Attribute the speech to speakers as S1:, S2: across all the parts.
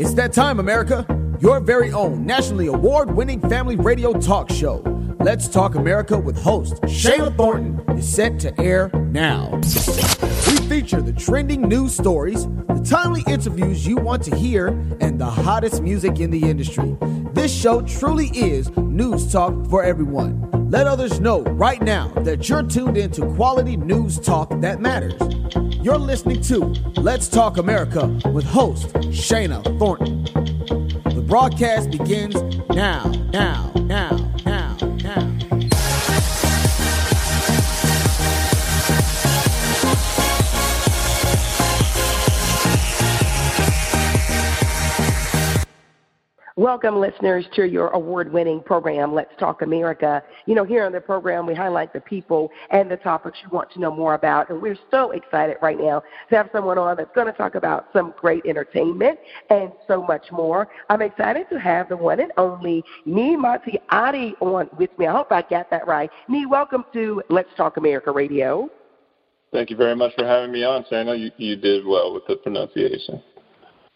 S1: It's that time, America. Your very own nationally award winning family radio talk show. Let's Talk America with host Shayla Thornton is set to air now. We feature the trending news stories, the timely interviews you want to hear, and the hottest music in the industry. This show truly is news talk for everyone. Let others know right now that you're tuned into quality news talk that matters. You're listening to Let's Talk America with host Shayna Thornton. The broadcast begins now, now, now, now,
S2: Welcome, listeners, to your award winning program, Let's Talk America. You know, here on the program, we highlight the people and the topics you want to know more about. And we're so excited right now to have someone on that's going to talk about some great entertainment and so much more. I'm excited to have the one and only Nii Mantze Addy on with me. I hope I got that right. Nii, welcome to Let's Talk America Radio.
S3: Thank you very much for having me on, Shana. You, you did well with the pronunciation.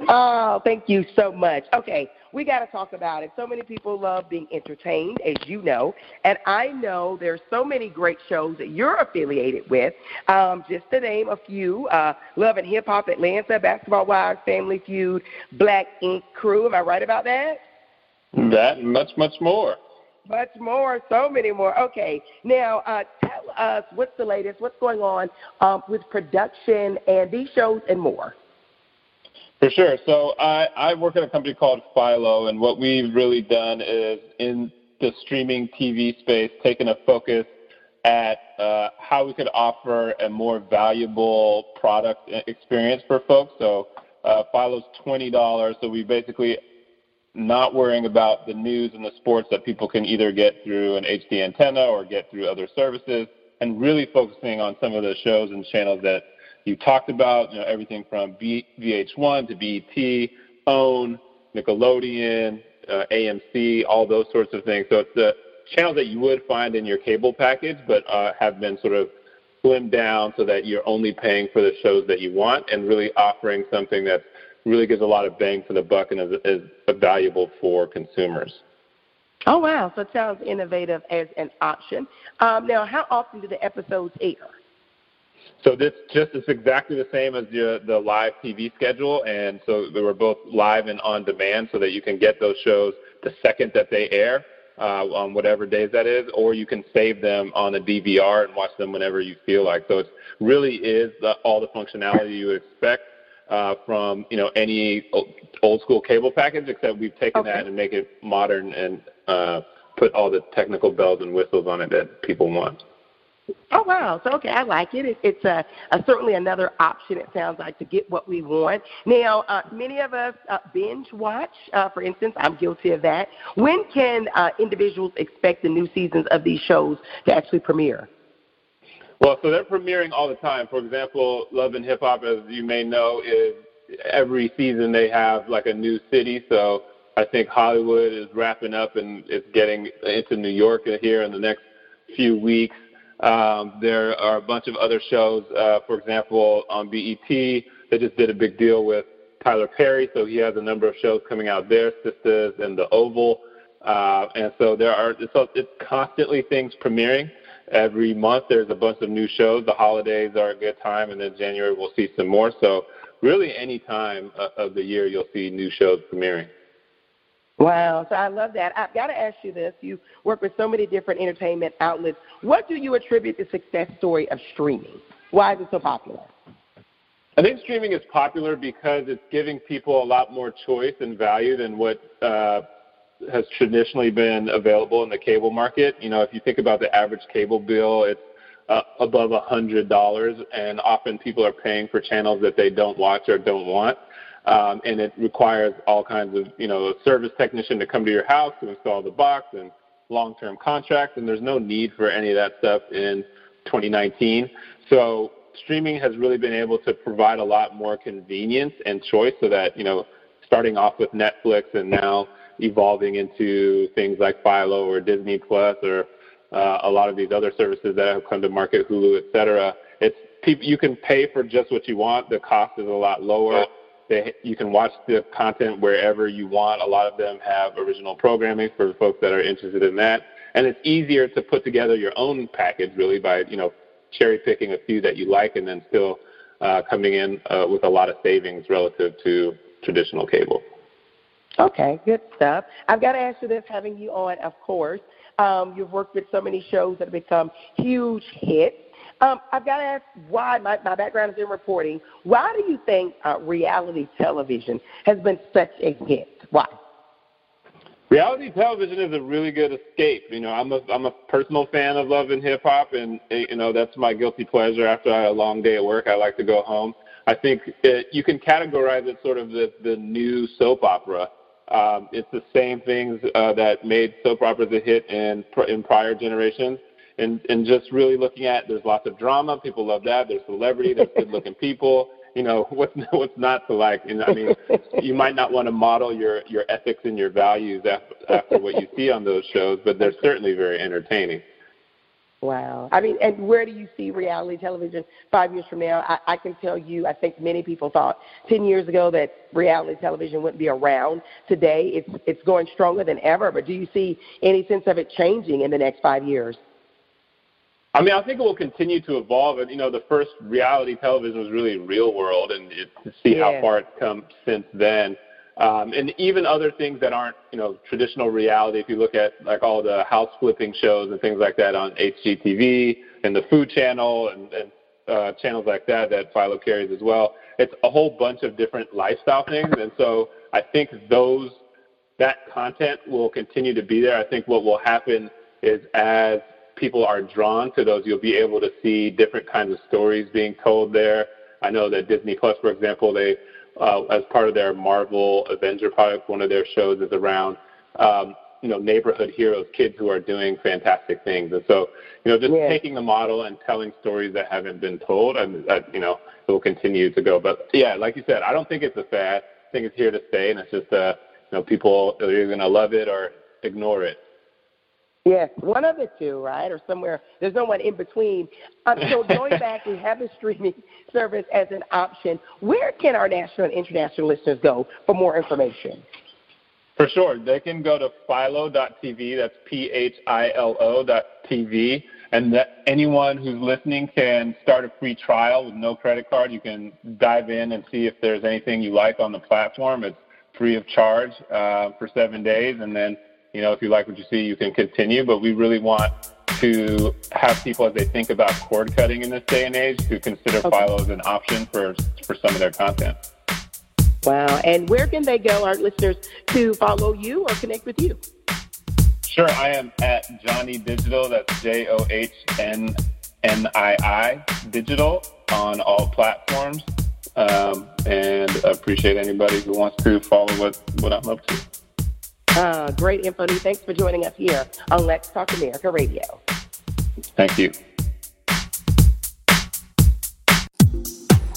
S2: Oh, thank you so much. Okay, we got to talk about it. So many people love being entertained, as you know, and I know there's so many great shows that you're affiliated with. Um, just to name a few: uh, Love and Hip Hop Atlanta, Basketball Wives, Family Feud, Black Ink Crew. Am I right about that?
S3: That and much, much more.
S2: Much more, so many more. Okay, now uh, tell us what's the latest, what's going on um, with production and these shows and more.
S3: For sure. So I, I work at a company called Philo, and what we've really done is in the streaming TV space, taken a focus at uh, how we could offer a more valuable product experience for folks. So uh, Philo's twenty dollars. So we basically not worrying about the news and the sports that people can either get through an HD antenna or get through other services, and really focusing on some of the shows and channels that you talked about, you know, everything from B- VH1 to BET, OWN, Nickelodeon, uh, AMC, all those sorts of things. So it's the channels that you would find in your cable package, but uh, have been sort of slimmed down so that you're only paying for the shows that you want and really offering something that really gives a lot of bang for the buck and is, is valuable for consumers.
S2: Oh, wow. So it sounds innovative as an option. Um, now, how often do the episodes air?
S3: So this just is exactly the same as the, the live TV schedule, and so they were both live and on demand, so that you can get those shows the second that they air uh, on whatever days that is, or you can save them on a DVR and watch them whenever you feel like. So it really is the, all the functionality you would expect uh, from you know any old school cable package, except we've taken okay. that and make it modern and uh, put all the technical bells and whistles on it that people want.
S2: Oh wow! So okay, I like it. it it's a, a, certainly another option. It sounds like to get what we want. Now, uh, many of us uh, binge watch. Uh, for instance, I'm guilty of that. When can uh, individuals expect the new seasons of these shows to actually premiere?
S3: Well, so they're premiering all the time. For example, Love and Hip Hop, as you may know, is every season they have like a new city. So I think Hollywood is wrapping up and it's getting into New York here in the next few weeks. Um, there are a bunch of other shows. Uh, for example, on BET, they just did a big deal with Tyler Perry, so he has a number of shows coming out there, Sistas and The Oval. Uh, and so there are so it's constantly things premiering. Every month there's a bunch of new shows. The holidays are a good time, and then January we'll see some more. So really, any time uh, of the year you'll see new shows premiering.
S2: Wow, so I love that. I've got to ask you this. You work with so many different entertainment outlets. What do you attribute the success story of streaming? Why is it so popular?
S3: I think streaming is popular because it's giving people a lot more choice and value than what uh, has traditionally been available in the cable market. You know, if you think about the average cable bill, it's uh, above a hundred dollars, and often people are paying for channels that they don't watch or don't want um, and it requires all kinds of you know a service technician to come to your house to install the box and long-term contracts, and there's no need for any of that stuff in 2019. So streaming has really been able to provide a lot more convenience and choice, so that you know starting off with Netflix and now evolving into things like Philo or Disney Plus or uh, a lot of these other services that have come to market, Hulu, et cetera. It's you can pay for just what you want. The cost is a lot lower They, you can watch the content wherever you want. A lot of them have original programming for folks that are interested in that. And it's easier to put together your own package really by, you know, cherry picking a few that you like and then still uh, coming in uh, with a lot of savings relative to traditional cable.
S2: Okay, good stuff. I've got to ask you this, having you on, of course. Um, you've worked with so many shows that have become huge hits. Um, I've got to ask why, my, my background is in reporting, why do you think uh, reality television has been such a hit? Why?
S3: Reality television is a really good escape. You know, I'm a I'm a personal fan of love and hip hop, and eh, you know that's my guilty pleasure. After a long day at work, I like to go home. I think it, you can categorize it sort of the the new soap opera. Um, it's the same things uh, that made soap operas a hit in in prior generations and and just really looking at there's lots of drama. People love that. There's celebrity. There's good looking people. You know what's what's not to like. And I mean, you might not want to model your your ethics and your values after, after what you see on those shows, but they're certainly very entertaining.
S2: Wow. I mean, and where do you see reality television five years from now? I, I can tell you, I think many people thought 10 years ago that reality television wouldn't be around. Today, it's, it's going stronger than ever. But do you see any sense of it changing in the next five years?
S3: I mean, I think it will continue to evolve. And you know, the first reality television was really Real World, and it, to see yeah. how far it's come since then. Um, and even other things that aren't, you know, traditional reality. If you look at like all the house flipping shows and things like that on HGTV and the Food Channel and, and uh, channels like that that Philo carries as well, it's a whole bunch of different lifestyle things. And so I think those that content will continue to be there. I think what will happen is as people are drawn to those, you'll be able to see different kinds of stories being told there. I know that Disney Plus, for example, they uh, as part of their Marvel Avenger product, one of their shows is around um, you know neighborhood heroes, kids who are doing fantastic things. And so you know just yeah. taking the model and telling stories that haven't been told, and that you know it will continue to go. But yeah, like you said, I don't think it's a fad. I think it's here to stay, and it's just uh, you know people are either going to love it or ignore it.
S2: Yes, one of the two, right? Or somewhere. There's no one in between. Um, so going back, we have the streaming service as an option. Where can our national and international listeners go for more information?
S3: For sure. They can go to philo.tv. That's P-H-I-L-O dot TV. And that anyone who's listening can start a free trial with no credit card. You can dive in and see if there's anything you like on the platform. It's free of charge uh, for seven days. And then you know, if you like what you see, you can continue. But we really want to have people, as they think about cord cutting in this day and age, to consider okay. Philo as an option for for some of their content.
S2: Wow! And where can they go, our listeners, to follow you or connect with you?
S3: Sure, I am at Johnny Digital. That's J O H N N I I Digital on all platforms. Um, and appreciate anybody who wants to follow what, what I'm up to.
S2: Uh, great info. Thanks for joining us here on Let's Talk America Radio.
S3: Thank you.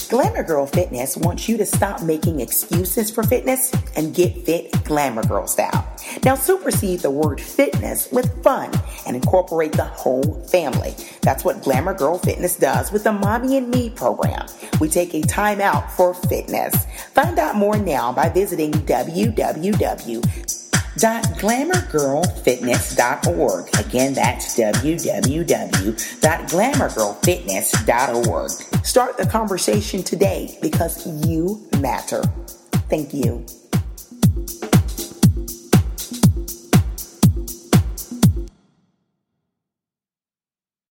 S4: Glamour Girl Fitness wants you to stop making excuses for fitness and get fit Glamour Girl style. Now supersede the word fitness with fun and incorporate the whole family. That's what Glamour Girl Fitness does with the Mommy and Me program. We take a time out for fitness. Find out more now by visiting www www.glamourgirlfitness.org. Again, that's www.glamourgirlfitness.org. Start the conversation today because you matter. Thank you.